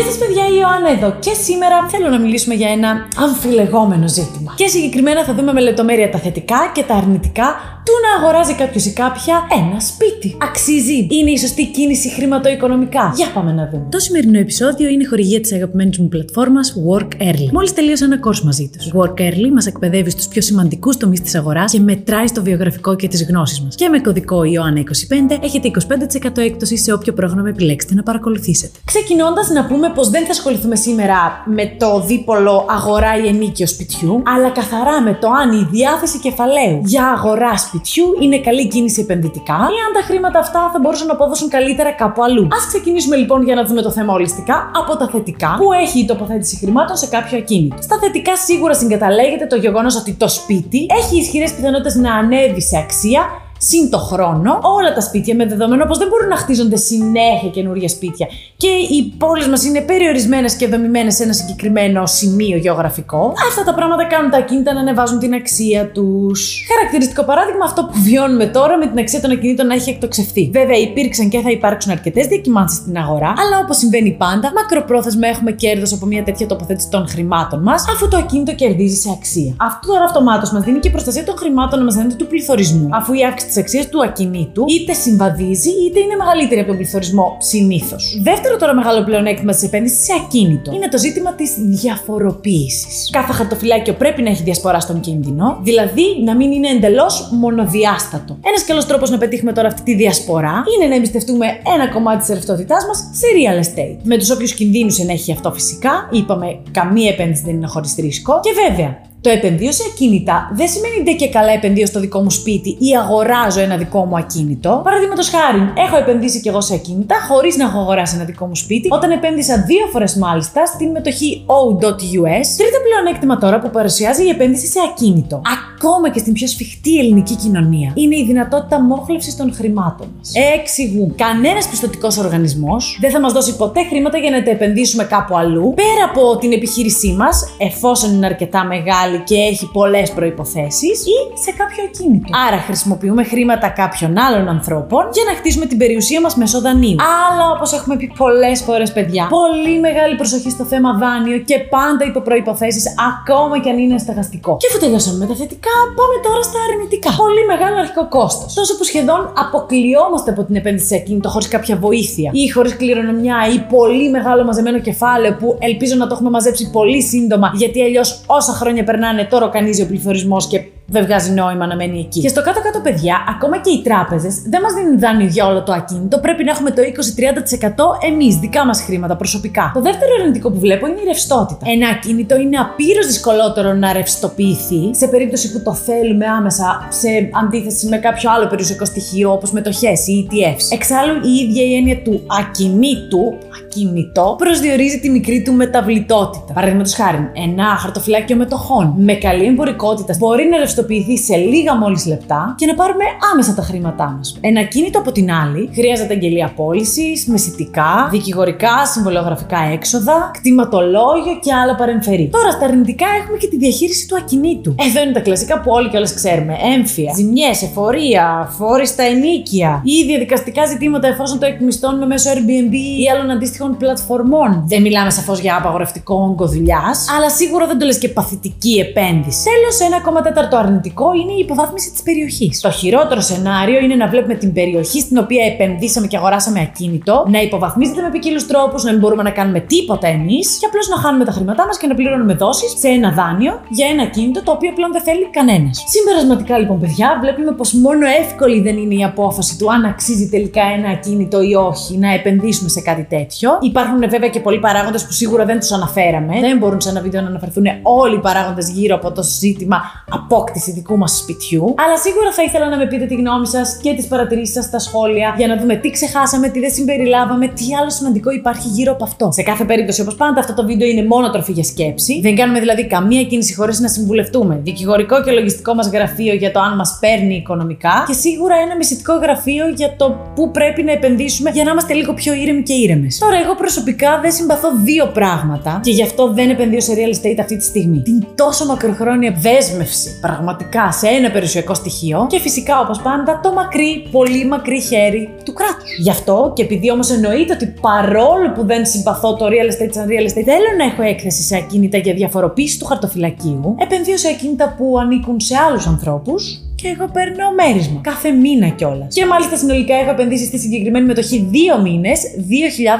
Γεια σας, παιδιά, η Ιωάννα εδώ και σήμερα θέλω να μιλήσουμε για ένα αμφιλεγόμενο ζήτημα. Και συγκεκριμένα θα δούμε με λεπτομέρεια τα θετικά και τα αρνητικά του να αγοράζει κάποιος ή κάποια ένα σπίτι. Αξίζει, είναι η σωστή κίνηση χρηματοοικονομικά; Για πάμε να δούμε. Το σημερινό επεισόδιο είναι χορηγία της αγαπημένης μου πλατφόρμας Work Early. Μόλις τελείωσα ένα course μαζί τους. Work Early μας εκπαιδεύει στους πιο σημαντικούς τομείς της αγοράς και μετράει στο βιογραφικό και τις γνώσεις μας. Και με κωδικό Ιωάννα25 έχετε 25% έκπτωση σε όποιο πρόγραμμα επιλέξετε να παρακολουθήσετε. Ξεκινώντας να πούμε πως δεν θα ασχοληθούμε σήμερα με το δίπολο αγορά ή ενίκιο σπιτιού, αλλά καθαρά με το αν η διάθεση κεφαλαίου για αγορά σπιτιού είναι καλή κίνηση επενδυτικά ή αν τα χρήματα αυτά θα μπορούσαν να αποδώσουν καλύτερα κάπου αλλού. Α ξεκινήσουμε λοιπόν για να δούμε το θέμα ολιστικά από τα θετικά που έχει η τοποθέτηση χρημάτων σε κάποιο ακίνητο. Στα θετικά σίγουρα συγκαταλέγεται το γεγονός ότι το σπίτι έχει ισχυρές πιθανότητες να ανέβει σε αξία Συν το χρόνο, όλα τα σπίτια με δεδομένο πως δεν μπορούν να χτίζονται συνέχεια καινούργια σπίτια και οι πόλεις μας είναι περιορισμένες και δομημένες σε ένα συγκεκριμένο σημείο γεωγραφικό, αυτά τα πράγματα κάνουν τα ακίνητα να ανεβάζουν την αξία τους. Χαρακτηριστικό παράδειγμα αυτό που βιώνουμε τώρα με την αξία των ακινήτων να έχει εκτοξευθεί. Βέβαια, υπήρξαν και θα υπάρξουν αρκετές διακυμάνσεις στην αγορά, αλλά όπως συμβαίνει πάντα, μακροπρόθεσμα έχουμε κέρδος από μια τέτοια τοποθέτηση των χρημάτων μας, αφού το ακίνητο κερδίζει σε αξία. Αυτό τώρα αυτομάτως μας δίνει και προστασία των χρημάτων μας του πληθωρισμού, αφού η αύξηση της αξίας του ακινήτου είτε συμβαδίζει είτε είναι μεγαλύτερη από τον πληθωρισμό συνήθως. Δεύτερο τώρα μεγάλο πλεονέκτημα της επένδυσης σε ακίνητο είναι το ζήτημα της διαφοροποίησης. Κάθε χαρτοφυλάκιο πρέπει να έχει διασπορά στον κίνδυνο, δηλαδή να μην είναι εντελώς μονοδιάστατο. Ένας καλός τρόπος να πετύχουμε τώρα αυτή τη διασπορά είναι να εμπιστευτούμε ένα κομμάτι της ρευστότητά μας σε real estate. Με τους όποιους κινδύνους ενέχει αυτό φυσικά, είπαμε καμία επένδυση δεν είναι χωρίς ρίσκο. Και βέβαια, το επενδύω σε ακίνητα δεν σημαίνει ντε και καλά επενδύω στο δικό μου σπίτι ή αγοράζω ένα δικό μου ακίνητο. Παραδείγματος χάρη, έχω επενδύσει κι εγώ σε ακίνητα χωρίς να έχω αγοράσει ένα δικό μου σπίτι, όταν επένδυσα δύο φορές μάλιστα στην μετοχή O.US. Τρίτο πλεονέκτημα τώρα που παρουσιάζει η επένδυση σε ακίνητο. Ακόμα και στην πιο σφιχτή ελληνική κοινωνία είναι η δυνατότητα μόχλευσης των χρημάτων μας. Εξηγούν, κανένας πιστοτικός οργανισμός δεν θα μας δώσει ποτέ χρήματα για να τα επενδύσουμε κάπου αλλού, πέρα από την επιχείρησή μας, εφόσον είναι αρκετά μεγάλη και έχει πολλές προποθέσει, ή σε κάποιο ακίνητο. Άρα χρησιμοποιούμε χρήματα κάποιων άλλων ανθρώπων για να χτίσουμε την περιουσία μας μέσω δανείου. Αλλά όπως έχουμε πει πολλές φορές, παιδιά, πολύ μεγάλη προσοχή στο θέμα δάνειο και πάντα υπό προποθέσει, ακόμα και αν είναι στεγαστικό. Και αφού τελειώσαμε με τα θετικά, πάμε τώρα στα αρνητικά. Πολύ μεγάλο αρχικό κόστος. Τόσο που σχεδόν αποκλειόμαστε από την επένδυση σε ακίνητο χωρίς κάποια βοήθεια ή χωρίς κληρονομιά ή πολύ μεγάλο μαζεμένο κεφάλαιο που ελπίζω να το έχουμε μαζέψει πολύ σύντομα γιατί αλλιώς όσα χρόνια περνάνε περνάνε, τώρα κανίζει ο πληθωρισμός και δεν βγάζει νόημα να μένει εκεί. Και στο κάτω-κάτω, παιδιά, ακόμα και οι τράπεζες δεν μας δίνουν δάνειο για όλο το ακίνητο. Πρέπει να έχουμε το 20-30% εμείς, δικά μας χρήματα προσωπικά. Το δεύτερο αρνητικό που βλέπω είναι η ρευστότητα. Ένα ακίνητο είναι απείρως δυσκολότερο να ρευστοποιηθεί σε περίπτωση που το θέλουμε άμεσα σε αντίθεση με κάποιο άλλο περιουσιακό στοιχείο όπως μετοχέ ή ETFs. Εξάλλου, η ίδια η έννοια του ακινήτου, ακίνητο, προσδιορίζει τη μικρή του μεταβλητότητα. Παραδείγματος χάρη, ένα χαρτοφυλάκιο μετοχών με καλή εμπορικότητα μπορεί να ρευστοποιηθεί ρευστοποιηθεί σε λίγα μόλις λεπτά και να πάρουμε άμεσα τα χρήματά μας. Ένα κίνητο από την άλλη χρειάζεται αγγελία πώλησης, μεσητικά, δικηγορικά, συμβολογραφικά έξοδα, κτηματολόγιο και άλλα παρεμφερή. Τώρα στα αρνητικά έχουμε και τη διαχείριση του ακινήτου. Εδώ είναι τα κλασικά που όλοι και όλε ξέρουμε. Έμφυα, ζημιές, εφορία, φόρη στα ενίκεια ή διαδικαστικά ζητήματα εφόσον το εκμισθώνουμε μέσω Airbnb ή άλλων αντίστοιχων πλατφορμών. Δεν μιλάμε σαφώς για απαγορευτικό όγκο δουλειάς, αλλά σίγουρα δεν το λες και παθητική επένδυση. Τέλος, ένα ακόμα τέταρτο αρνητικό είναι η υποβάθμιση της περιοχής. Το χειρότερο σενάριο είναι να βλέπουμε την περιοχή στην οποία επενδύσαμε και αγοράσαμε ακίνητο να υποβαθμίζεται με ποικίλους τρόπους, να μην μπορούμε να κάνουμε τίποτα εμείς και απλώς να χάνουμε τα χρήματά μας και να πληρώνουμε δόσεις σε ένα δάνειο για ένα ακίνητο το οποίο πλέον δεν θέλει κανένας. Συμπερασματικά λοιπόν, παιδιά, βλέπουμε πως μόνο εύκολη δεν είναι η απόφαση του αν αξίζει τελικά ένα ακίνητο ή όχι να επενδύσουμε σε κάτι τέτοιο. Υπάρχουν βέβαια και πολλοί παράγοντες που σίγουρα δεν τους αναφέραμε. Δεν μπορούν σε ένα βίντεο να αναφερθούν όλοι οι παράγοντες γύρω από το ζήτημα απόκτηση απόκτηση δικού μας σπιτιού. Αλλά σίγουρα θα ήθελα να με πείτε τη γνώμη σας και τις παρατηρήσεις σας στα σχόλια για να δούμε τι ξεχάσαμε, τι δεν συμπεριλάβαμε, τι άλλο σημαντικό υπάρχει γύρω από αυτό. Σε κάθε περίπτωση, όπως πάντα, αυτό το βίντεο είναι μόνο τροφή για σκέψη. Δεν κάνουμε δηλαδή καμία κίνηση χωρίς να συμβουλευτούμε. Δικηγορικό και λογιστικό μας γραφείο για το αν μας παίρνει οικονομικά και σίγουρα ένα μισητικό γραφείο για το πού πρέπει να επενδύσουμε για να είμαστε λίγο πιο ήρεμοι και ήρεμες. Τώρα, εγώ προσωπικά δεν συμπαθώ δύο πράγματα και γι' αυτό δεν επενδύω σε real estate αυτή τη στιγμή. Την τόσο μακροχρόνια δέσμευση πραγματικά πραγματικά σε ένα περιουσιακό στοιχείο και φυσικά όπως πάντα το μακρύ, πολύ μακρύ χέρι του κράτους. Γι' αυτό και επειδή όμως εννοείται ότι παρόλο που δεν συμπαθώ το real estate σαν real estate, θέλω να έχω έκθεση σε ακίνητα για διαφοροποίηση του χαρτοφυλακίου, επενδύω σε ακίνητα που ανήκουν σε άλλους ανθρώπους και εγώ παίρνω μέρισμα. Κάθε μήνα κιόλας. Και μάλιστα συνολικά έχω επενδύσει στη συγκεκριμένη μετοχή δύο μήνες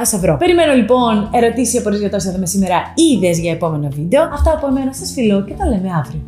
2.000 ευρώ. Περιμένω λοιπόν ερωτήσεις ή απορίες για το όσο σήμερα ή ιδέες για επόμενο βίντεο. Αυτά από εμένα σας φιλώ και τα λέμε αύριο.